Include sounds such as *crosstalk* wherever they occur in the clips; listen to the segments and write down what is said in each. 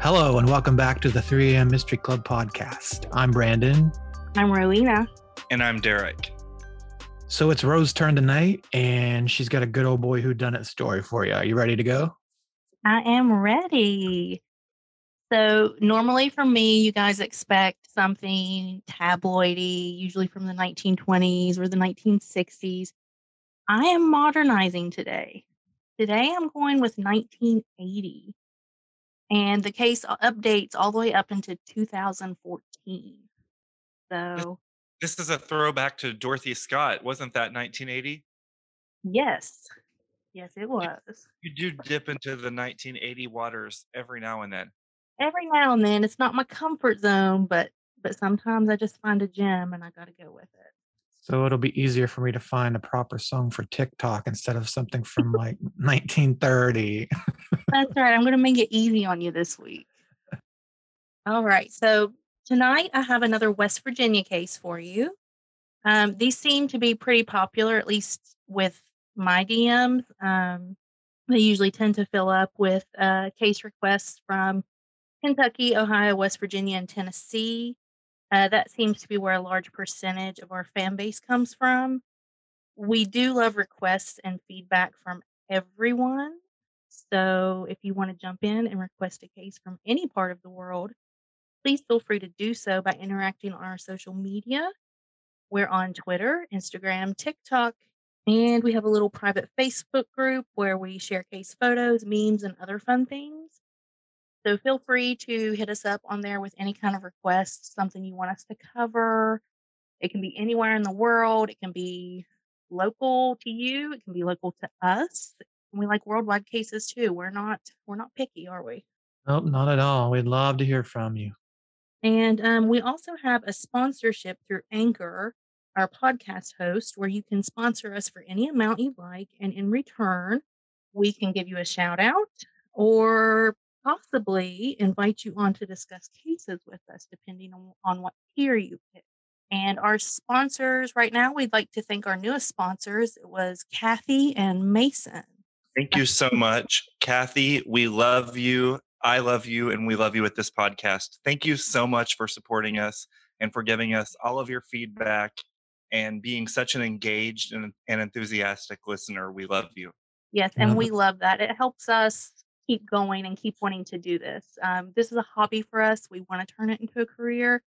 Hello, and welcome back to the 3 a.m. Mystery Club podcast. I'm Brandon. I'm Rowena. And I'm Derek. So it's Rose's turn tonight, and she's got a good old boy who done it story for you. Are you ready to go? I am ready. So normally for me, you guys expect something tabloidy, usually from the 1920s or the 1960s. I am modernizing today. Today I'm going with 1980. And the case uh, updates all the way up into 2014. So this is a throwback to Dorothy Scott. Wasn't that 1980? Yes. Yes, it was. You do dip into the 1980 waters every now and then. Every now and then. It's not my comfort zone, but but sometimes I just find a gem and I got to go with it. So it'll be easier for me to find a proper song for TikTok instead of something from like *laughs* 1930. *laughs* That's right. I'm going to make it easy on you this week. All right. So tonight I have another West Virginia case for you. Um, these seem to be pretty popular, at least with my DMs. Um, they usually tend to fill up with uh, case requests from Kentucky, Ohio, West Virginia, and Tennessee. Uh, that seems to be where a large percentage of our fan base comes from. We do love requests and feedback from everyone. So if you want to jump in and request a case from any part of the world, please feel free to do so by interacting on our social media. We're on Twitter, Instagram, TikTok, and we have a little private Facebook group where we share case photos, memes, and other fun things. So feel free to hit us up on there with any kind of requests, something you want us to cover. It can be anywhere in the world. It can be local to you. It can be local to us. We like worldwide cases too. We're not we're not picky, are we? Nope, not at all. We'd love to hear from you. And um, we also have a sponsorship through Anchor, our podcast host, where you can sponsor us for any amount you like. And in return, we can give you a shout out or possibly invite you on to discuss cases with us, depending on, on what tier you pick. And our sponsors right now, we'd like to thank our newest sponsors. It was Kathy and Mason. Thank you so much, Kathy. We love you. I love you, and we love you with this podcast. Thank you so much for supporting us and for giving us all of your feedback and being such an engaged and, and enthusiastic listener. We love you. Yes, and we love that. It helps us keep going and keep wanting to do this. Um, this is a hobby for us. We want to turn it into a career.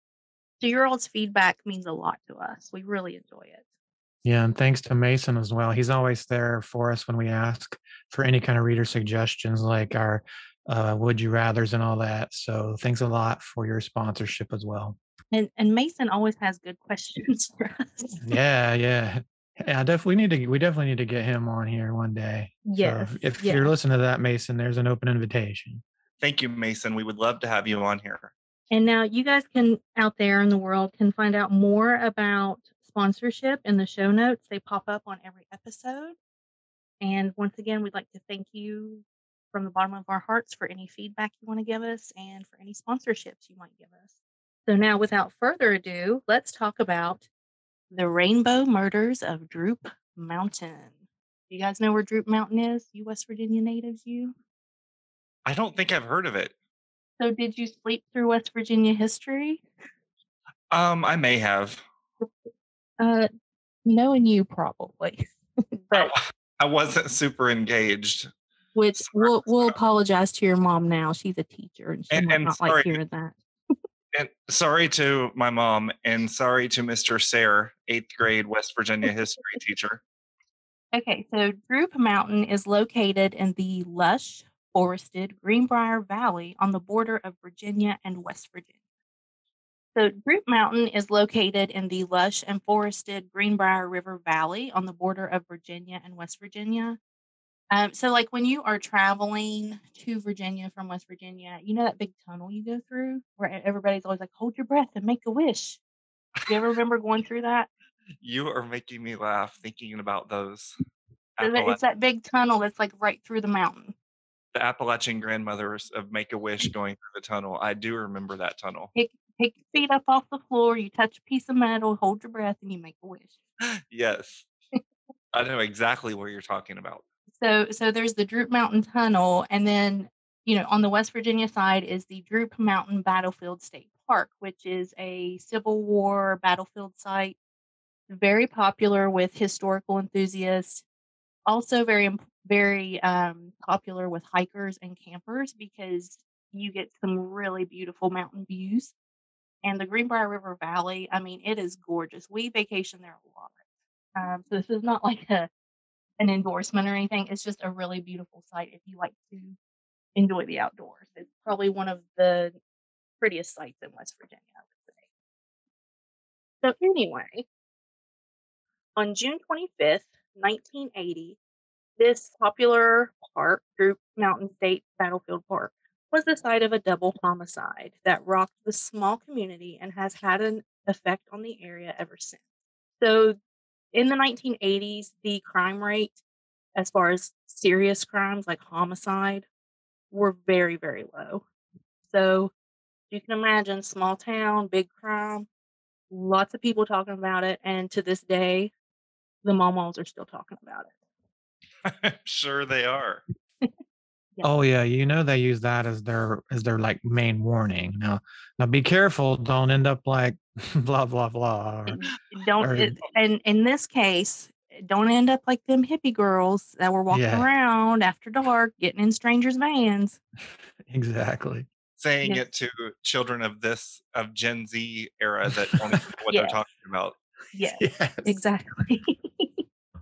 So your all's feedback means a lot to us. We really enjoy it. Yeah, and thanks to Mason as well. He's always there for us when we ask for any kind of reader suggestions, like our uh, would you rather's and all that. So thanks a lot for your sponsorship as well. And and Mason always has good questions *laughs* for us. yeah, yeah. Yeah, definitely need to. We definitely need to get him on here one day. Yes. So if yes. you're listening to that, Mason, there's an open invitation. Thank you, Mason. We would love to have you on here. And now you guys can out there in the world can find out more about sponsorship in the show notes. They pop up on every episode. And once again, we'd like to thank you from the bottom of our hearts for any feedback you want to give us and for any sponsorships you might give us. So now, without further ado, let's talk about the Rainbow Murders of Droop Mountain. You guys know where Droop Mountain is? You West Virginia natives, you? I don't think I've heard of it. So, did you sleep through West Virginia history? Um, I may have. Uh, knowing you, probably. *laughs* but I wasn't super engaged. Which we'll we'll apologize to your mom now. She's a teacher, and she and, might and not sorry, like hearing that. and sorry to my mom, and sorry to Mr. Sayre, eighth grade West Virginia history teacher. Okay, so Droop Mountain is located in the lush, forested Greenbrier Valley on the border of Virginia and West Virginia. So, Droop Mountain is located in the lush and forested Greenbrier River Valley on the border of Virginia and West Virginia. Um, so, like when you are traveling to Virginia from West Virginia, you know that big tunnel you go through where everybody's always like, hold your breath and make a wish. Do you ever remember going through that? You are making me laugh thinking about those. So that- It's that big tunnel that's like right through the mountain. the Appalachian grandmothers of Make a Wish going through the tunnel. I do remember that tunnel. Take take your feet up off the floor, you touch a piece of metal, hold your breath, and you make a wish. *gasps* yes. I know exactly what you're talking about. So so there's the Droop Mountain Tunnel, and then you know, on the West Virginia side is the Droop Mountain Battlefield State Park, which is a Civil War battlefield site, very popular with historical enthusiasts. Also, very very um, popular with hikers and campers because you get some really beautiful mountain views. And the Greenbrier River Valley, I mean, it is gorgeous. We vacation there a lot. Um, so this is not like a an endorsement or anything. It's just a really beautiful site if you like to enjoy the outdoors. It's probably one of the prettiest sites in West Virginia, I would say. So anyway, on June 25th, 1980, this popular park, Droop Mountain State Battlefield Park, was the site of a double homicide that rocked the small community and has had an effect on the area ever since. So, in the 1980s, the crime rate, as far as serious crimes like homicide, were very, very low. So, you can imagine small town, big crime, lots of people talking about it. And to this day, the momos are still talking about it. I'm *laughs* sure they are. Yeah. Oh yeah, you know they use that as their as their like main warning. Now now be careful, don't end up like *laughs* blah blah blah. Or, don't or it, and in this case eh, don't end up like them hippie girls that were walking yeah, around after dark getting in strangers vans *laughs* exactly. Saying yes it to children of this of Gen Z era that don't know *laughs* what they're talking about. yes Yes. exactly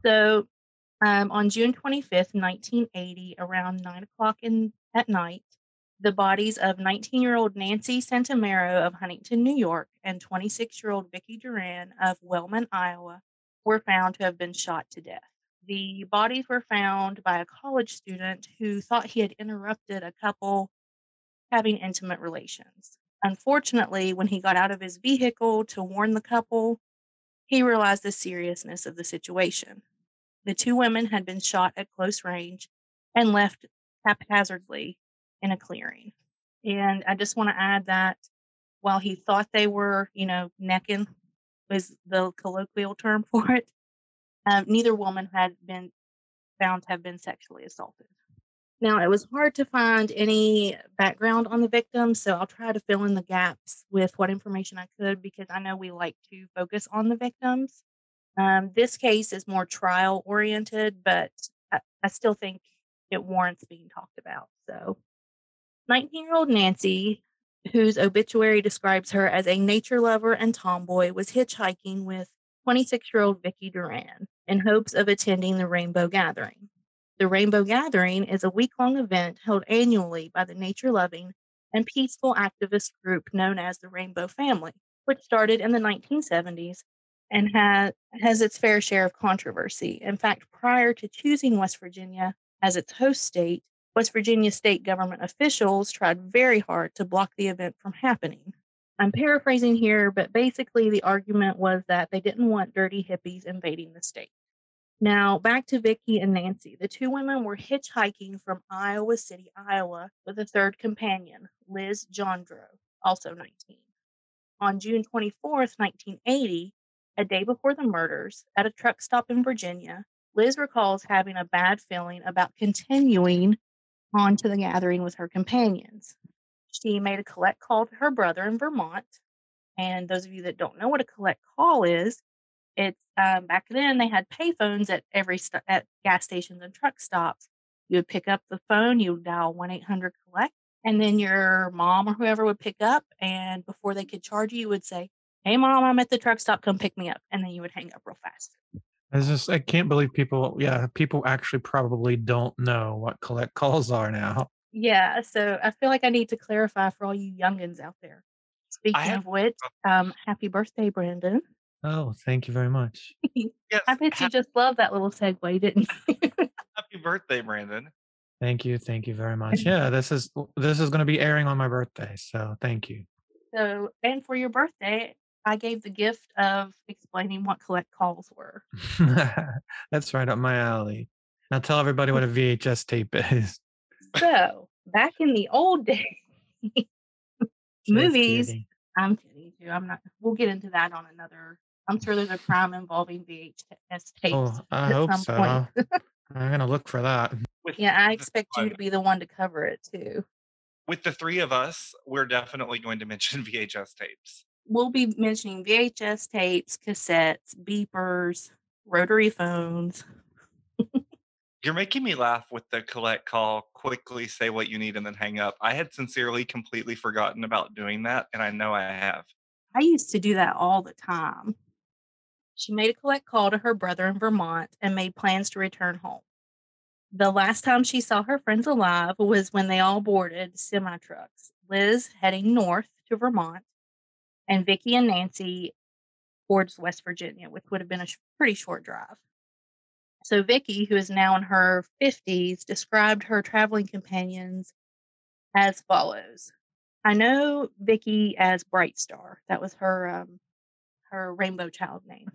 so um, on june 25th 1980 around 9 o'clock in at night the bodies of 19 year old nancy santomero of huntington new york and 26 year old Vicki durian of wellman iowa were found to have been shot to death the bodies were found by a college student who thought he had interrupted a couple having intimate relations. Unfortunately, when he got out of his vehicle to warn the couple, he realized the seriousness of the situation. The two women had been shot at close range and left haphazardly in a clearing. And I just want to add that while he thought they were, you know, necking was the colloquial term *laughs* for it, um, neither woman had been found to have been sexually assaulted. Now, it was hard to find any background on the victim, so I'll try to fill in the gaps with what information I could because I know we like to focus on the victims. Um, this case is more trial oriented, but I, I still think it warrants being talked about. So, 19 year old Nancy, whose obituary describes her as a nature lover and tomboy, was hitchhiking with 26 year old Vicki Durian in hopes of attending the Rainbow Gathering. The Rainbow Gathering is a week long event held annually by the nature loving and peaceful activist group known as the Rainbow Family, which started in the 1970s and ha- has its fair share of controversy. In fact, prior to choosing West Virginia as its host state, West Virginia state government officials tried very hard to block the event from happening. I'm paraphrasing here, but basically the argument was that they didn't want dirty hippies invading the state. Now, back to Vicky and Nancy. The two women were hitchhiking from Iowa City, Iowa, with a third companion, Liz Johndrow, also 19. On June 24th, 1980, a day before the murders, at a truck stop in Virginia, Liz recalls having a bad feeling about continuing on to the gathering with her companions. She made a collect call to her brother in Vermont. And those of you that don't know what a collect call is, it's um, back then they had payphones at every st- at gas stations and truck stops. You would pick up the phone, you would dial one eight hundred collect, and then your mom or whoever would pick up. And before they could charge you, you would say, "Hey, mom, I'm at the truck stop. Come pick me up." And then you would hang up real fast. It's just I can't believe people. Yeah, people actually probably don't know what collect calls are now. Yeah, so I feel like I need to clarify for all you youngins out there. Speaking have of which, um, happy birthday, Brandon. Oh, thank you very much. *laughs* yes, I bet you just love that little segue, didn't you? *laughs* happy birthday, Brandon. Thank you, thank you very much. *laughs* Yeah, this is this is going to be airing on my birthday, so thank you. so, and for your birthday, I gave the gift of explaining what collect calls were. *laughs* That's right up my alley. Now tell everybody what a VHS tape is. So, back in the old days, *laughs* movies, kidding. I'm kidding you. I'm not, we'll get into that on another. I'm sure there's a crime involving VHS tapes Oh, I at hope some so. point. I'm gonna look for that. With Yeah, I expect you to be the one to cover it too. with the three of us, we're definitely going to mention *laughs* VHS tapes. We'll be mentioning VHS tapes, cassettes, beepers, rotary phones. You're making me laugh with the collect call, quickly say what you need and then hang up. I had sincerely completely forgotten about doing that, and I know I have. I used to do that all the time. She made a collect call to her brother in Vermont and made plans to return home. The last time she saw her friends alive was when they all boarded semi trucks, Liz heading north to Vermont, and Vicky and Nancy towards West Virginia, which would have been a sh- pretty short drive. So Vicky, who is now in her 50s, described her traveling companions as follows. I know Vicky as Bright Star. That was her um, her rainbow child name.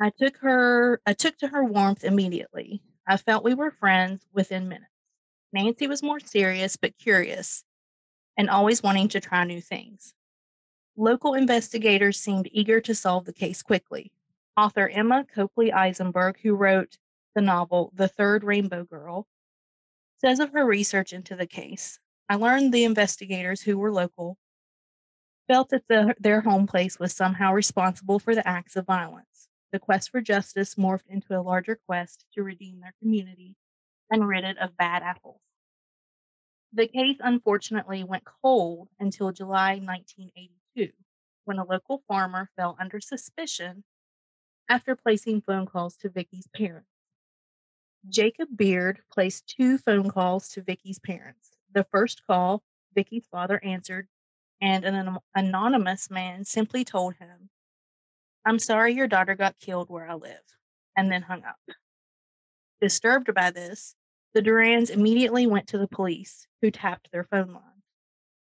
I took her I took to her warmth immediately. I felt we were friends within minutes. Nancy was more serious but curious and always wanting to try new things. Local investigators seemed eager to solve the case quickly. Author Emma Copley Eisenberg, who wrote the novel The Third Rainbow Girl, says of her research into the case I learned the investigators, who were local, felt that the, their home place was somehow responsible for the acts of violence. The quest for justice morphed into a larger quest to redeem their community and rid it of bad apples. The case unfortunately went cold until July 1982, when a local farmer fell under suspicion after placing phone calls to Vicky's parents. Jacob Beard placed two phone calls to Vicky's parents. The first call, Vicky's father answered, and an anonymous man simply told him, I'm sorry your daughter got killed where I live, and then hung up. Disturbed by this, the Durians immediately went to the police, who tapped their phone line.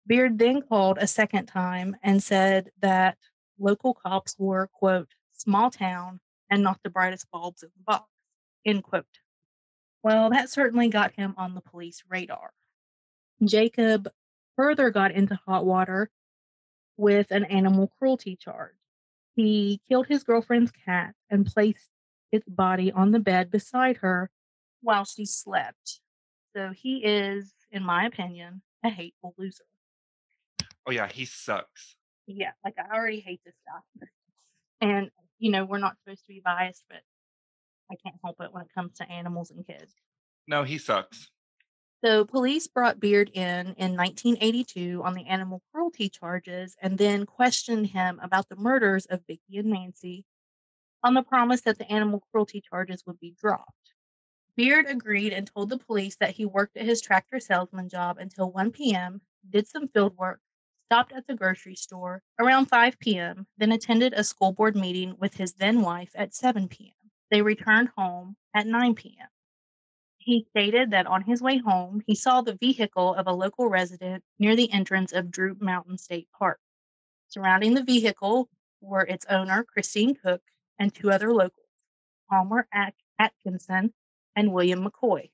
Beard then called a second time and said that local cops were, quote, small town and not the brightest bulbs in the box, end quote. Well, that certainly got him on the police radar. Jacob further got into hot water with an animal cruelty charge. He killed his girlfriend's cat and placed its body on the bed beside her while she slept. So he is, in my opinion, a hateful loser. Oh yeah, he sucks. Yeah, like I already hate this guy. And you know, we're not supposed to be biased, but I can't help it when it comes to animals and kids. No, he sucks. So, police brought Beard in in 1982 on the animal cruelty charges and then questioned him about the murders of Vicky and Nancy on the promise that the animal cruelty charges would be dropped. Beard agreed and told the police that he worked at his tractor salesman job until 1 p.m., did some field work, stopped at the grocery store around 5 p.m., then attended a school board meeting with his then wife at 7 p.m. They returned home at 9 p.m. He stated that on his way home, he saw the vehicle of a local resident near the entrance of Droop Mountain State Park. Surrounding the vehicle were its owner, Christine Cook, and two other locals, Palmer Atkinson and William McCoy.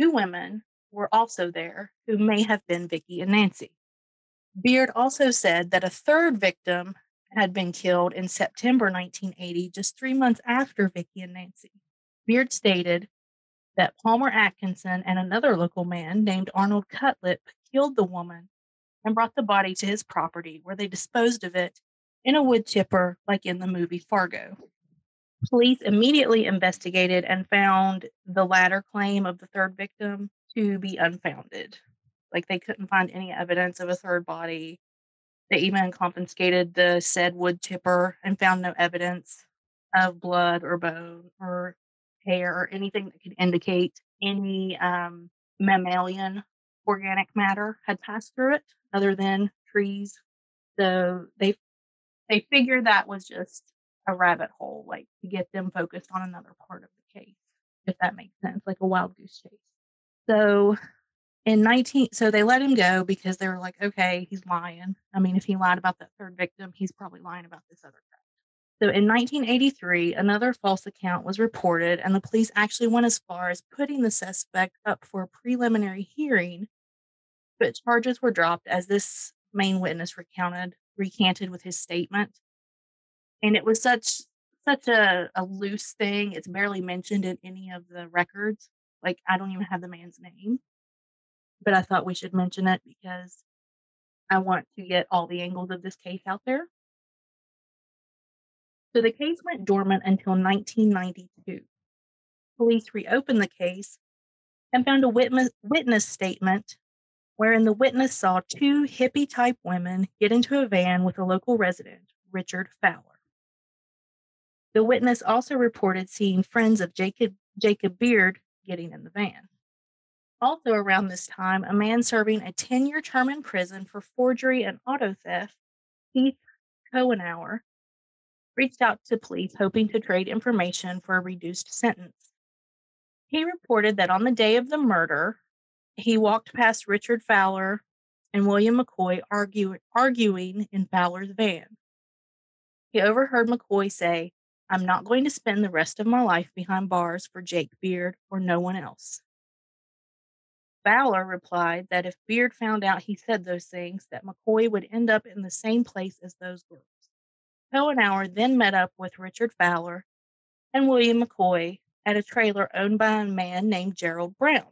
Two women were also there who may have been Vicki and Nancy. Beard also said that a third victim had been killed in September 1980, just three months after Vicki and Nancy. Beard stated that Palmer Atkinson and another local man named Arnold Cutlip killed the woman and brought the body to his property where they disposed of it in a wood chipper like in the movie Fargo. Police immediately investigated and found the latter claim of the third victim to be unfounded. Like they couldn't find any evidence of a third body they even confiscated the said wood chipper and found no evidence of blood or bone or hair or anything that could indicate any um, mammalian organic matter had passed through it other than trees. So they they figured that was just a rabbit hole, like to get them focused on another part of the case, if that makes sense, like a wild goose chase. So in 19 so they let him go because they were like okay he's lying. I mean if he lied about that third victim he's probably lying about this other guy. So in 1983 another false account was reported and the police actually went as far as putting the suspect up for a preliminary hearing but charges were dropped as this main witness recounted recanted with his statement. And it was such such a, a loose thing it's barely mentioned in any of the records. Like i don't even have the man's name but I thought we should mention it because I want to get all the angles of this case out there. So the case went dormant until 1992. Police reopened the case and found a witness, witness statement wherein the witness saw two hippie type women get into a van with a local resident, Richard Fowler. The witness also reported seeing friends of Jacob, Jacob Beard getting in the van. Also, around this time, a man serving a 10 year term in prison for forgery and auto theft, Keith Cohenauer, reached out to police hoping to trade information for a reduced sentence. He reported that on the day of the murder, he walked past Richard Fowler and William McCoy argue, arguing in Fowler's van. He overheard McCoy say, I'm not going to spend the rest of my life behind bars for Jake Beard or no one else. Fowler replied that if Beard found out he said those things, that McCoy would end up in the same place as those girls. Cohenauer then met up with Richard Fowler and William McCoy at a trailer owned by a man named Gerald Brown.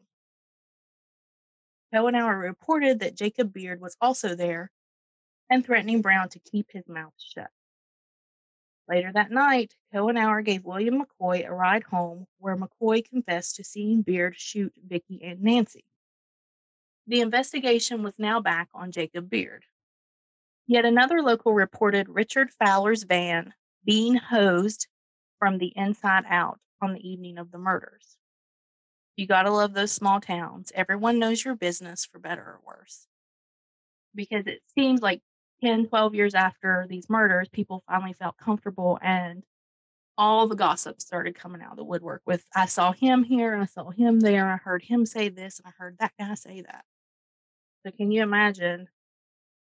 Cohenauer reported that Jacob Beard was also there and threatening Brown to keep his mouth shut. Later that night, Cohenauer gave William McCoy a ride home where McCoy confessed to seeing Beard shoot Vicky and Nancy. The investigation was now back on Jacob Beard. Yet another local reported Richard Fowler's van being hosed from the inside out on the evening of the murders. You got to love those small towns. Everyone knows your business for better or worse. Because it seems like 10, 12 years after these murders, people finally felt comfortable and all the gossip started coming out of the woodwork with I saw him here I saw him there. I heard him say this and I heard that guy say that. So can you imagine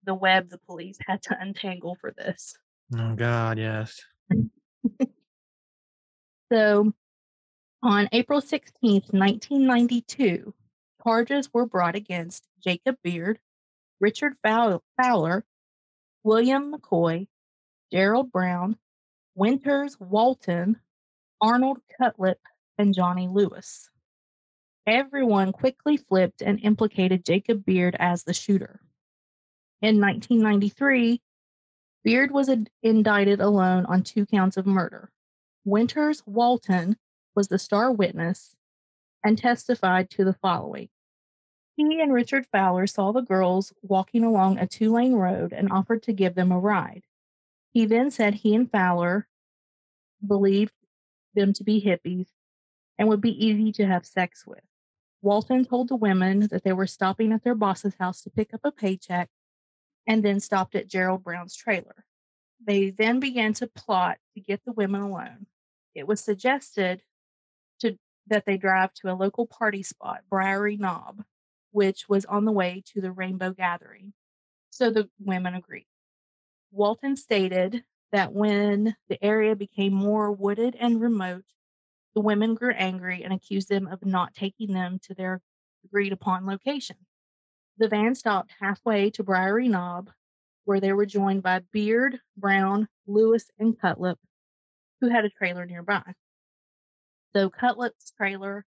the web the police *laughs* had to untangle for this? Oh God, yes. *laughs* so on April 16th, 1992, charges were brought against Jacob Beard, Richard Fowler, William McCoy, Gerald Brown, Winters Walton, Arnold Cutlip, and Johnny Lewis. Everyone quickly flipped and implicated Jacob Beard as the shooter. In 1993, Beard was indicted alone on two counts of murder. Winters Walton was the star witness and testified to the following. He and Richard Fowler saw the girls walking along a two lane road and offered to give them a ride. He then said he and Fowler believed them to be hippies and would be easy to have sex with. Walton told the women that they were stopping at their boss's house to pick up a paycheck and then stopped at Gerald Brown's trailer. They then began to plot to get the women alone. It was suggested to, that they drive to a local party spot, Briary Knob, which was on the way to the Rainbow Gathering. So the women agreed. Walton stated that when the area became more wooded and remote, the women grew angry and accused them of not taking them to their agreed upon location. The van stopped halfway to Briary Knob, where they were joined by Beard, Brown, Lewis, and Cutlip, who had a trailer nearby. So Cutlip's trailer,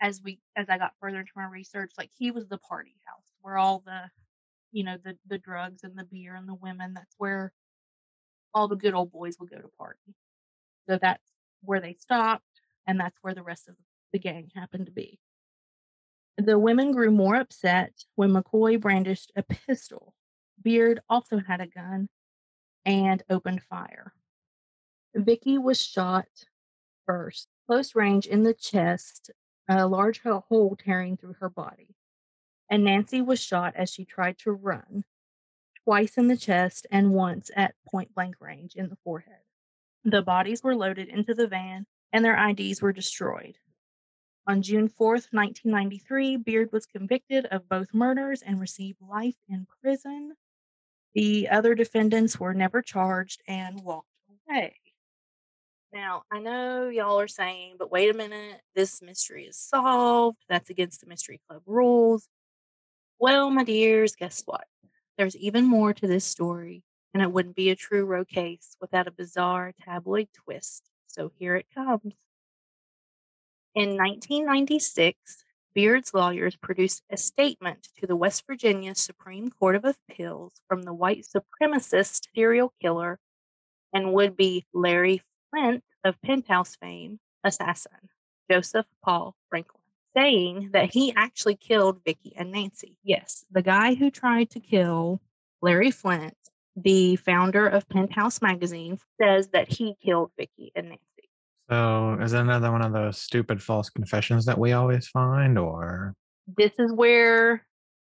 as we as I got further into my research, like he was the party house where all the, you know, the the drugs and the beer and the women. That's where all the good old boys would go to party. So that's where they stopped, and that's where the rest of the gang happened to be. The women grew more upset when McCoy brandished a pistol. Beard also had a gun and opened fire. Vicky was shot first, close range in the chest, a large hole tearing through her body. And Nancy was shot as she tried to run, twice in the chest and once at point blank range in the forehead. The bodies were loaded into the van and their IDs were destroyed. On June 4th, 1993, Beard was convicted of both murders and received life in prison. The other defendants were never charged and walked away. Now, I know y'all are saying, but wait a minute, this mystery is solved. That's against the Mystery Club rules. Well, my dears, guess what? There's even more to this story, and it wouldn't be a true Roe case without a bizarre tabloid twist. So here it comes. In 1996, Beard's lawyers produced a statement to the West Virginia Supreme Court of Appeals from the white supremacist serial killer and would be Larry Flynt of Penthouse fame assassin, Joseph Paul Franklin, saying that he actually killed Vicky and Nancy. Yes, the guy who tried to kill Larry Flynt, the founder of Penthouse magazine, says that he killed Vicky and Nancy. So is it another one of those stupid false confessions that we always find, or This is where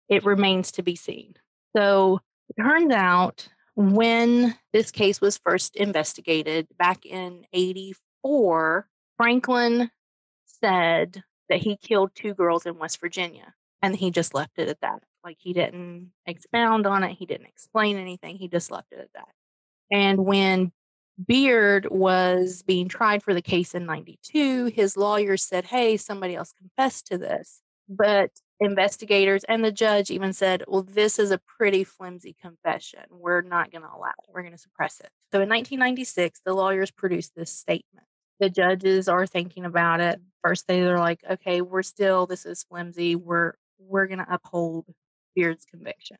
it remains to be seen. So it turns out when this case was first investigated back in 84, Franklin said that he killed two girls in West Virginia and he just left it at that. Like he didn't mm. expound on it, he didn't explain anything, he just left it at that. And when Beard was being tried for the case in 92, his lawyers said, Hey, somebody else confessed to this. But investigators and the judge even said, Well, this is a pretty flimsy confession. We're not going to allow it. We're going to suppress it. So in 1996, the lawyers produced this statement. The judges are thinking about it. First, they're like, Okay, we're still, this is flimsy. We're, we're going to uphold Beard's conviction.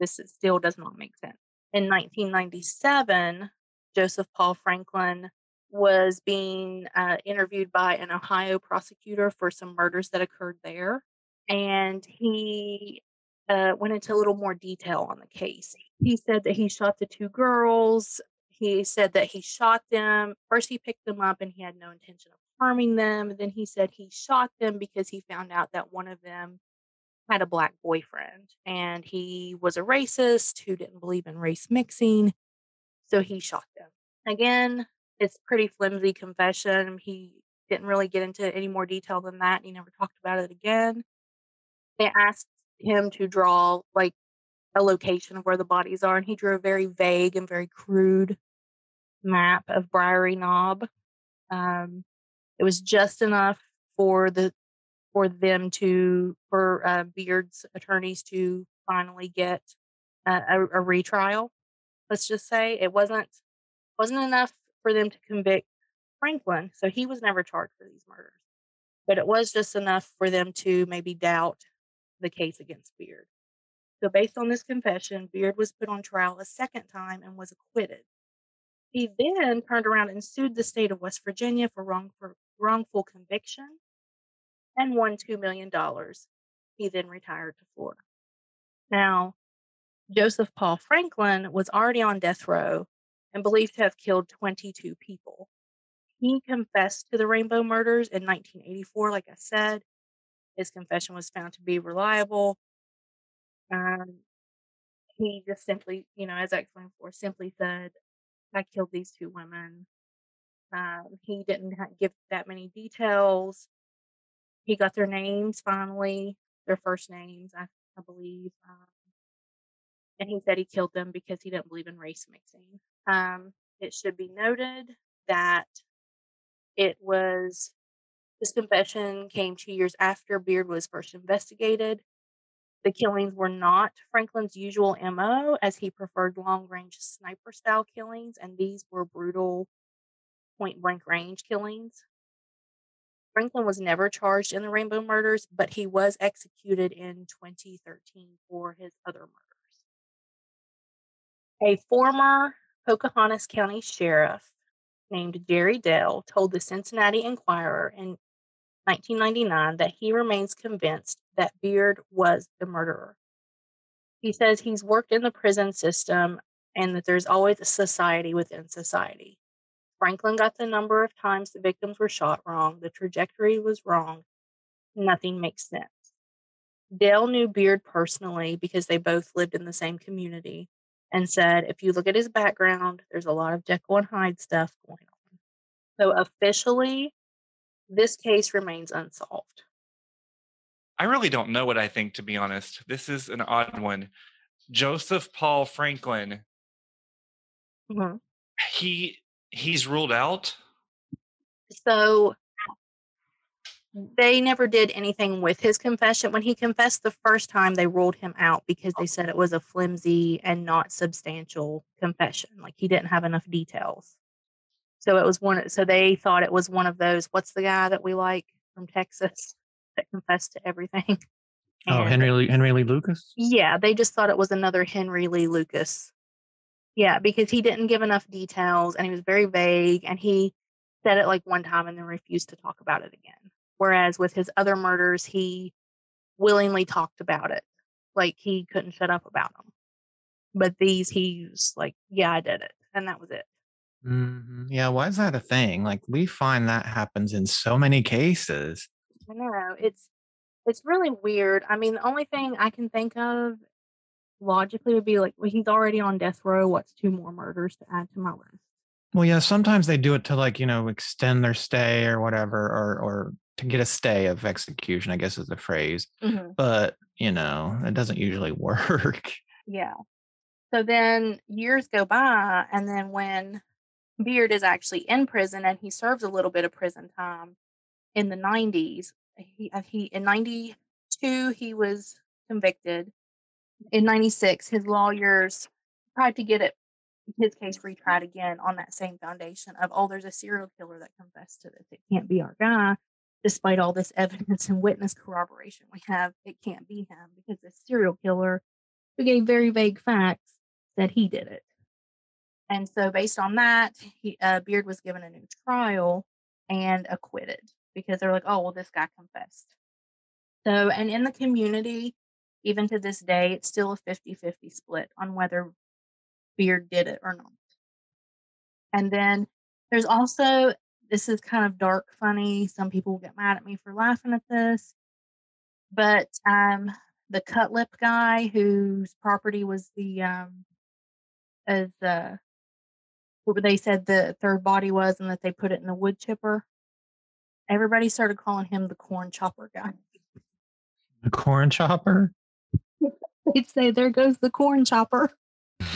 This is, still does not make sense. In 1997, Joseph Paul Franklin was being uh, interviewed by an Ohio prosecutor for some murders that occurred there. And he uh, went into a little more detail on the case. He said that he shot the two girls. He said that he shot them. First, he picked them up and he had no intention of harming them. Then he said he shot them because he found out that one of them had a black boyfriend and he was a racist who didn't believe in race mixing. So he shot them. Again, it's pretty flimsy confession. He didn't really get into any more detail than that. He never talked about it again. They asked him to draw like a location of where the bodies are, and he drew a very vague and very crude map of Briary Knob. Um, it was just enough for the for them to for uh, Beard's attorneys to finally get a, a, a retrial. Let's just say it wasn't wasn't enough for them to convict Franklin, so he was never charged for these murders. But it was just enough for them to maybe doubt the case against Beard. So, based on this confession, Beard was put on trial a second time and was acquitted. He then turned around and sued the state of West Virginia for, wrong, for wrongful conviction and won $2 million. He then retired to Florida. Now, Joseph Paul Franklin was already on death row and believed to have killed 22 people. He confessed to the Rainbow murders in 1984, like I said. His confession was found to be reliable. Um, he just simply, you know, as I explained before, simply said, I killed these two women. Um, he didn't give that many details. He got their names finally, their first names, I, I believe. Um, and he said he killed them because he didn't believe in race mixing. Um, it should be noted that it was this confession came two years after Beard was first investigated. The killings were not Franklin's usual MO, as he preferred long range sniper style killings, and these were brutal point blank range killings. Franklin was never charged in the Rainbow murders, but he was executed in 2013 for his other murders. A former Pocahontas County Sheriff named Jerry Dell told the Cincinnati Enquirer in 1999 that he remains convinced that Beard was the murderer. He says he's worked in the prison system and that there's always a society within society. Franklin got the number of times the victims were shot wrong, the trajectory was wrong, nothing makes sense. Dell knew Beard personally because they both lived in the same community and said, if you look at his background, there's a lot of Jekyll and Hyde stuff going on. So officially, this case remains unsolved. I really don't know what I think, to be honest. This is an odd one. Joseph Paul Franklin, Mm-hmm. he he's ruled out. So they never did anything with his confession. When he confessed the first time, they ruled him out because they said it was a flimsy and not substantial confession. Like he didn't have enough details. So it was one. So they thought it was one of those. What's the guy that we like from Texas? *laughs* that confessed to everything. Oh, Henry Lee, Henry Lee Lucas. Yeah, they just thought it was another Henry Lee Lucas. Yeah, because he didn't give enough details and he was very vague and he said it like one time and then refused to talk about it again. Whereas with his other murders, he willingly talked about it. Like he couldn't shut up about them. But these, he was like, yeah, I did it. And that was it. hmm Yeah, why is that a thing? Like we find that happens in so many cases. I know. It's it's really weird. I mean, the only thing I can think of logically would be like, well, he's already on death row. What's two more murders to add to my list? Well, yeah, sometimes they do it to like, you know, extend their stay or whatever, or or to get a stay of execution, I guess is the phrase. But, you know, it doesn't usually *laughs* work. Yeah. So then years go by, and then when Beard is actually in prison and he serves a little bit of prison time in the 90s, he, uh, he in 92 he was convicted. In 96, his lawyers tried to get it his case retried again on that same foundation of oh, there's a serial killer that confessed to this. It can't be our guy, despite all this *laughs* evidence and witness corroboration we have. It can't be him because the serial killer who gave very vague facts that he did it. And so, based on that, he, uh, Beard was given a new trial and acquitted because they're like, oh, well, this guy confessed. So, and in the community, even to this day, it's still a 50 50 split on whether Beard did it or not. And then there's also, this is kind of dark funny. Some people will get mad at me for laughing at this. But um, the Cutlip guy whose property was the um as uh what they said the third body was and that they put it in the wood chipper. Everybody started calling him the corn chopper guy. The corn chopper. They'd say, There goes the corn chopper. *laughs*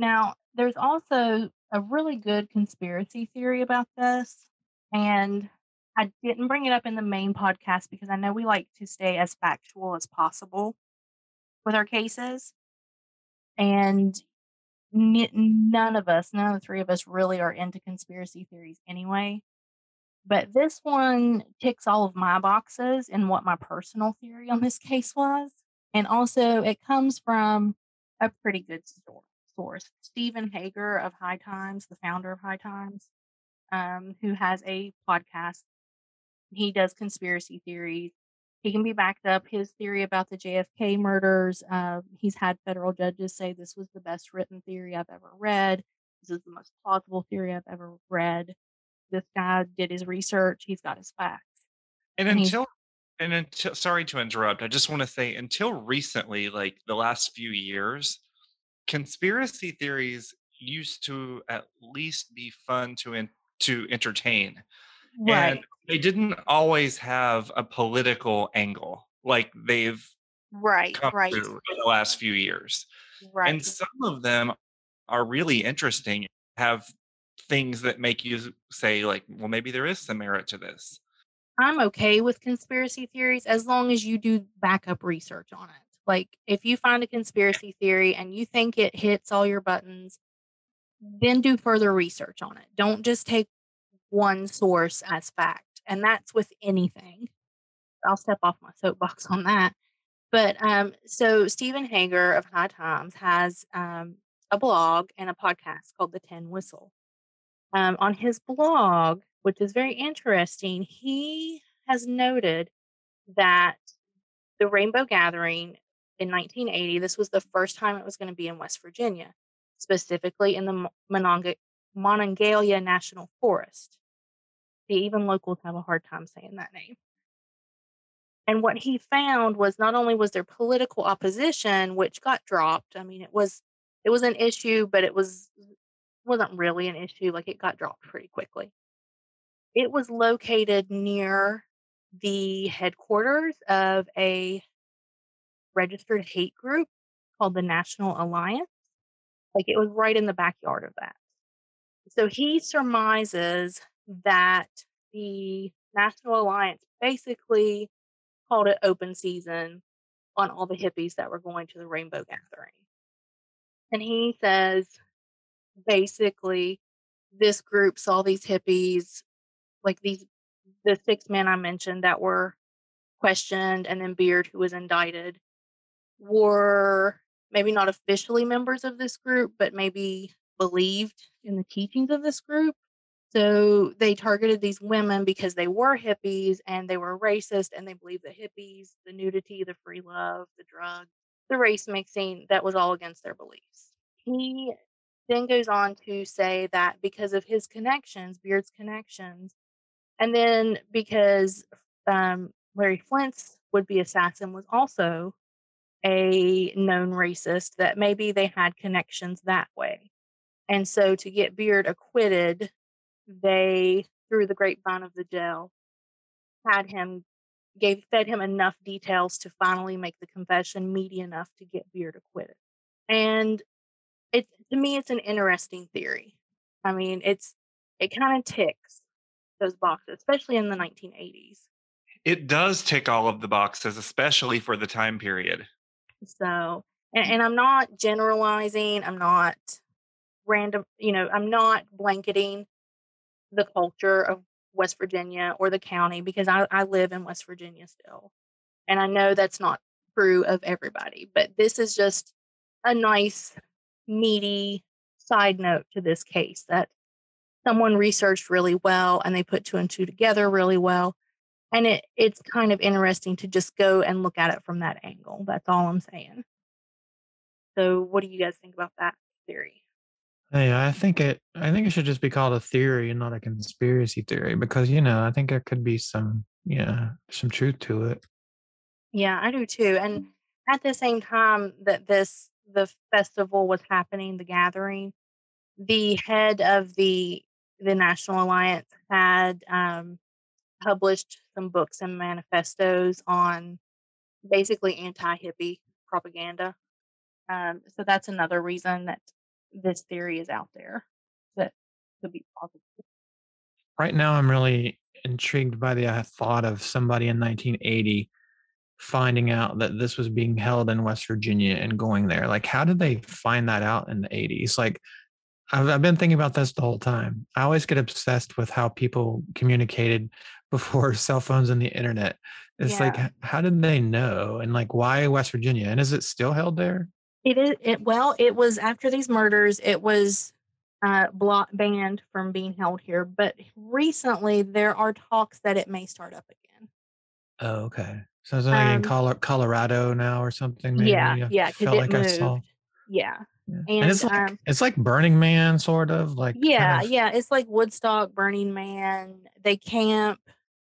Now, there's also a really good conspiracy theory about this. And I didn't bring it up in the main podcast because I know we like to stay as factual as possible with our cases. And n- none of us, none of the three of us really are into conspiracy theories anyway. But this one ticks all of my boxes and what my personal theory on this case was. And also, it comes from a pretty good stor- source. Steven Hager of High Times, the founder of High Times, um, who has a podcast. He does conspiracy theories. He can be backed up. His theory about the JFK murders, uh, he's had federal judges say this was the best written theory I've ever read. This is the most plausible theory I've ever read. This guy did his research. He's got his facts. And And until and until sorry to interrupt, I just want to say until recently, like the last few years, conspiracy theories used to at least be fun to en- to entertain. Right. And they didn't always have a political angle like they've Right. come Right. in the last few years. Right. And some of them are really interesting, have things that make you say, like, well, maybe there is some merit to this. I'm okay with conspiracy theories as long as you do backup research on it. Like if you find a conspiracy theory and you think it hits all your buttons, then do further research on it. Don't just take one source as fact. And that's with anything. I'll step off my soapbox on that. But um, so Steven Hager of High Times has um, a blog and a podcast called The Tin Whistle. Um, on his blog, which is very interesting, he has noted that the Rainbow Gathering in 1980, this was the first time it was going to be in West Virginia, specifically in the Mo- Monongalia National Forest. See, even locals have a hard time saying that name. And what he found was not only was there political opposition, which got dropped. I mean, it was it was an issue, but it was wasn't really an issue. Like it got dropped pretty quickly. It was located near the headquarters of a registered hate group called the National Alliance. Like it was right in the backyard of that. So he surmises that the National Alliance basically called it open season on all the hippies that were going to the Rainbow Gathering. And he says basically this group saw these hippies, like these the six men I mentioned that were questioned and then Beard, who was indicted, were maybe not officially members of this group, but maybe believed in the teachings of this group. So they targeted these women because they were hippies and they were racist and they believed the hippies, the nudity, the free love, the drugs, the race mixing, that was all against their beliefs. He then goes on to say that because of his connections, Beard's connections, and then because um, Larry Flynt's would be assassin was also a known racist, that maybe they had connections that way. And so to get Beard acquitted, they, through the grapevine of the jail, had him gave fed him enough details to finally make the confession meaty enough to get Beard acquitted. And it to me it's an interesting theory. I mean, it's it kind of ticks those boxes, especially in the 1980s. It does tick all of the boxes, especially for the time period. So, and, mm. and I'm not generalizing, I'm not random, you know, I'm not blanketing the culture of West Virginia or the county because I, I live in West Virginia still. And I know that's not true of everybody, but this is just a nice, meaty side note to this case that someone researched really well and they put two and two together really well. And it, it's kind of interesting to just go and look at it from that angle. That's all I'm saying. So, what do you guys think about that theory? Hey, I think it I think it should just be called a theory and not a conspiracy theory because, you know, I think there could be some yeah, some truth to it. Yeah, I do too. And mm. at the same time that this the festival was happening, the gathering, the head of the the National Alliance had um, published some books and manifestos on basically anti-hippie propaganda. Um, so that's another reason that this theory is out there that could be possible. Right now, I'm really intrigued by the uh, thought of somebody in 1980 finding out that this was being held in West Virginia and going there. Like, how did they find that out in the 80s? Like, I've, I've been thinking about this the whole time. I always get obsessed with how people communicated *laughs* before cell phones and the internet. It's Yeah. like, how did they know? And like, why West Virginia? And is it still held there? It is it well, it was after these murders, it was uh block banned from being held here, but recently there are talks that it may start up again. Oh, okay. So is it like in Um, Colo- Colorado now or something? Maybe yeah, yeah, felt like I saw. Yeah. Yeah. And, And, it's like um, it's like Burning Man, sort of like. kind Yeah, of- yeah. It's like Woodstock, Burning Man. They camp,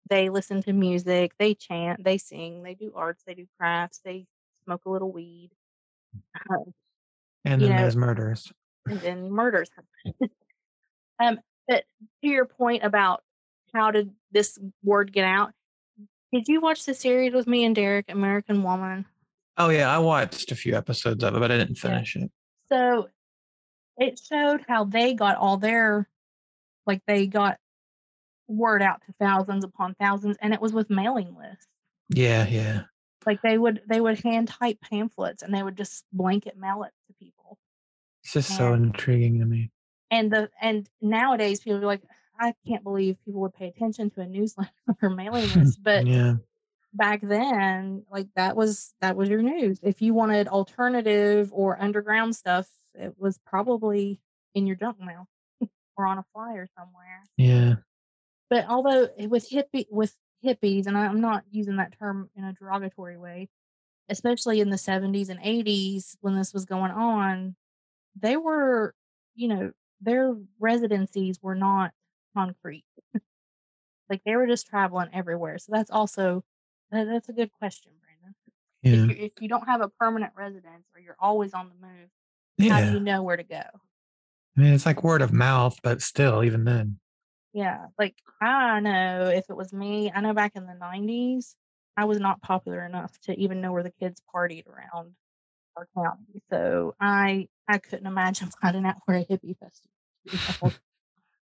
they listen to music, they chant, they sing, they do arts, they do crafts, they smoke a little weed. Uh, And then know, there's murders. and then murders happen. *laughs* um, but to your point about how did this word get out? Did you watch the series with me and Derek, American Woman? Oh yeah, I watched a few episodes of it, but I didn't Yeah. finish it. So it showed how they got all their, like they got word out to thousands upon thousands, and it was with mailing lists. Yeah, yeah. Like they would they would hand type pamphlets and they would just blanket mail it to people. It's just so intriguing to me. and the and nowadays people are like, I can't believe people would pay attention to a newsletter *laughs* or mailing *laughs* list. But yeah. back then, like that was that was your news. If you wanted alternative or underground stuff, it was probably in your junk mail *laughs* or on a flyer somewhere. Yeah. But although eh, with hippie with hippies, and I'm not using that term in a derogatory way, especially in the 70s and 80s when this was going on, they were, you know, their residencies were not concrete. like they were just traveling everywhere. So that's also that's a good question, Brandon. If Yeah. you if you don't have a permanent residence or you're always on the move, how do you know where to go? I mean, it's like word of mouth, but still, even then. Yeah, like I know if it was me, I know back in the 90s, I was not popular enough to even know where the kids partied around our county. So I I couldn't imagine *laughs* finding out where a hippie festival.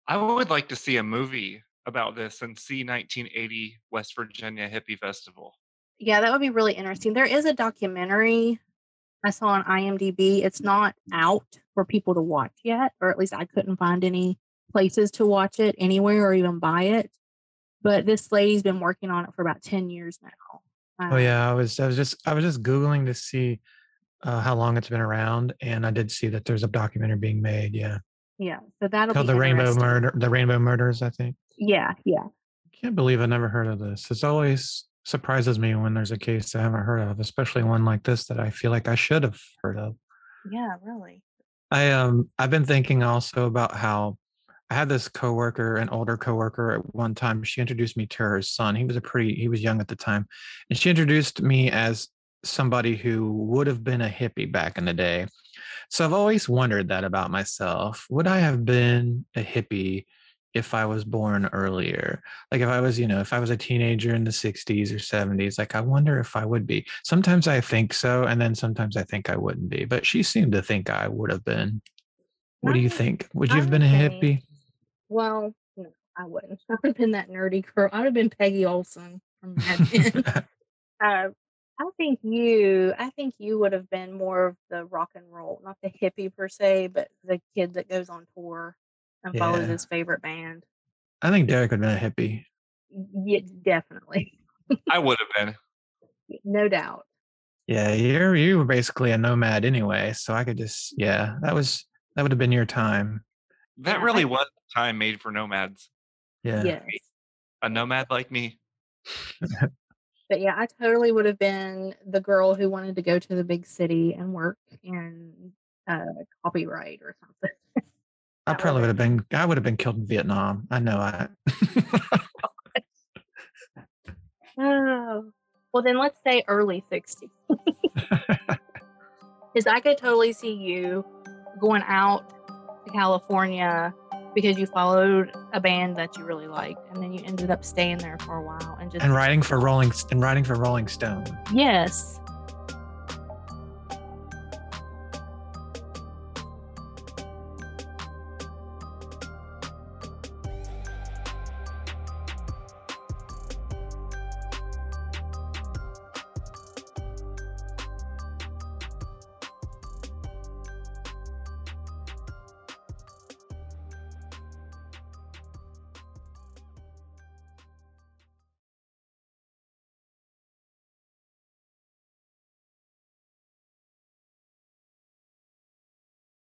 I would like to see a movie about this and see 1980 West Virginia Hippie Festival. Yeah, that would be really interesting. There is a documentary I saw on IMDb. It's not out for people to watch yet, or at least I couldn't find any places to watch it anywhere or even buy it. but this lady's been working on it for about 10 years now. Oh Um, yeah, I was I was just I was just googling to see uh, how long it's been around, and I did see that there's a documentary being made. Yeah, Yeah. So that'll called be the Rainbow. Murder, the Rainbow Murders, I think. Yeah. Yeah. Can't believe I never heard of this. It's always surprises me when there's a case I haven't heard of, especially one like this that I feel like I should have heard of. Yeah. Really. I um I've been thinking also about how I had this coworker, an older coworker at one time. She introduced me to her son. He was a pretty he was young at the time. And she introduced me as somebody who would have been a hippie back in the day. So I've always wondered that about myself. Would I have been a hippie if I was born earlier? Like if I was, you know, if I was a teenager in the 60s or 70s, like I wonder if I would be. Sometimes I think so, and then sometimes I think I wouldn't be. But she seemed to think I would have been. What do you think? Would you have been a hippie? Well, no, I wouldn't. *laughs* I would have been that nerdy girl. I would have been Peggy Olson from Mad Men. *laughs* uh, I think you. I think you would have been more of the rock and roll, not the hippie per se, but the kid that goes on tour and follows Yeah. his favorite band. I think Derek would have been a hippie. Yeah, definitely, I would have been. no doubt. Yeah, you're you were basically a nomad anyway, so I could just yeah, that was that would have been your time. That Yeah, really I- was a time made for nomads. Yeah. Yes, A nomad like me. *laughs* but yeah, I totally would have been the girl who wanted to go to the big city and work in uh, copyright or something. *laughs* I probably would have been I would have been killed in Vietnam. I know I *laughs* Oh, well, then let's say early 60s. Because *laughs* I could totally see you going out to California because you followed a band that you really liked, and then you ended up staying there for a while and just and writing for Rolling and writing for Rolling Stone. yes,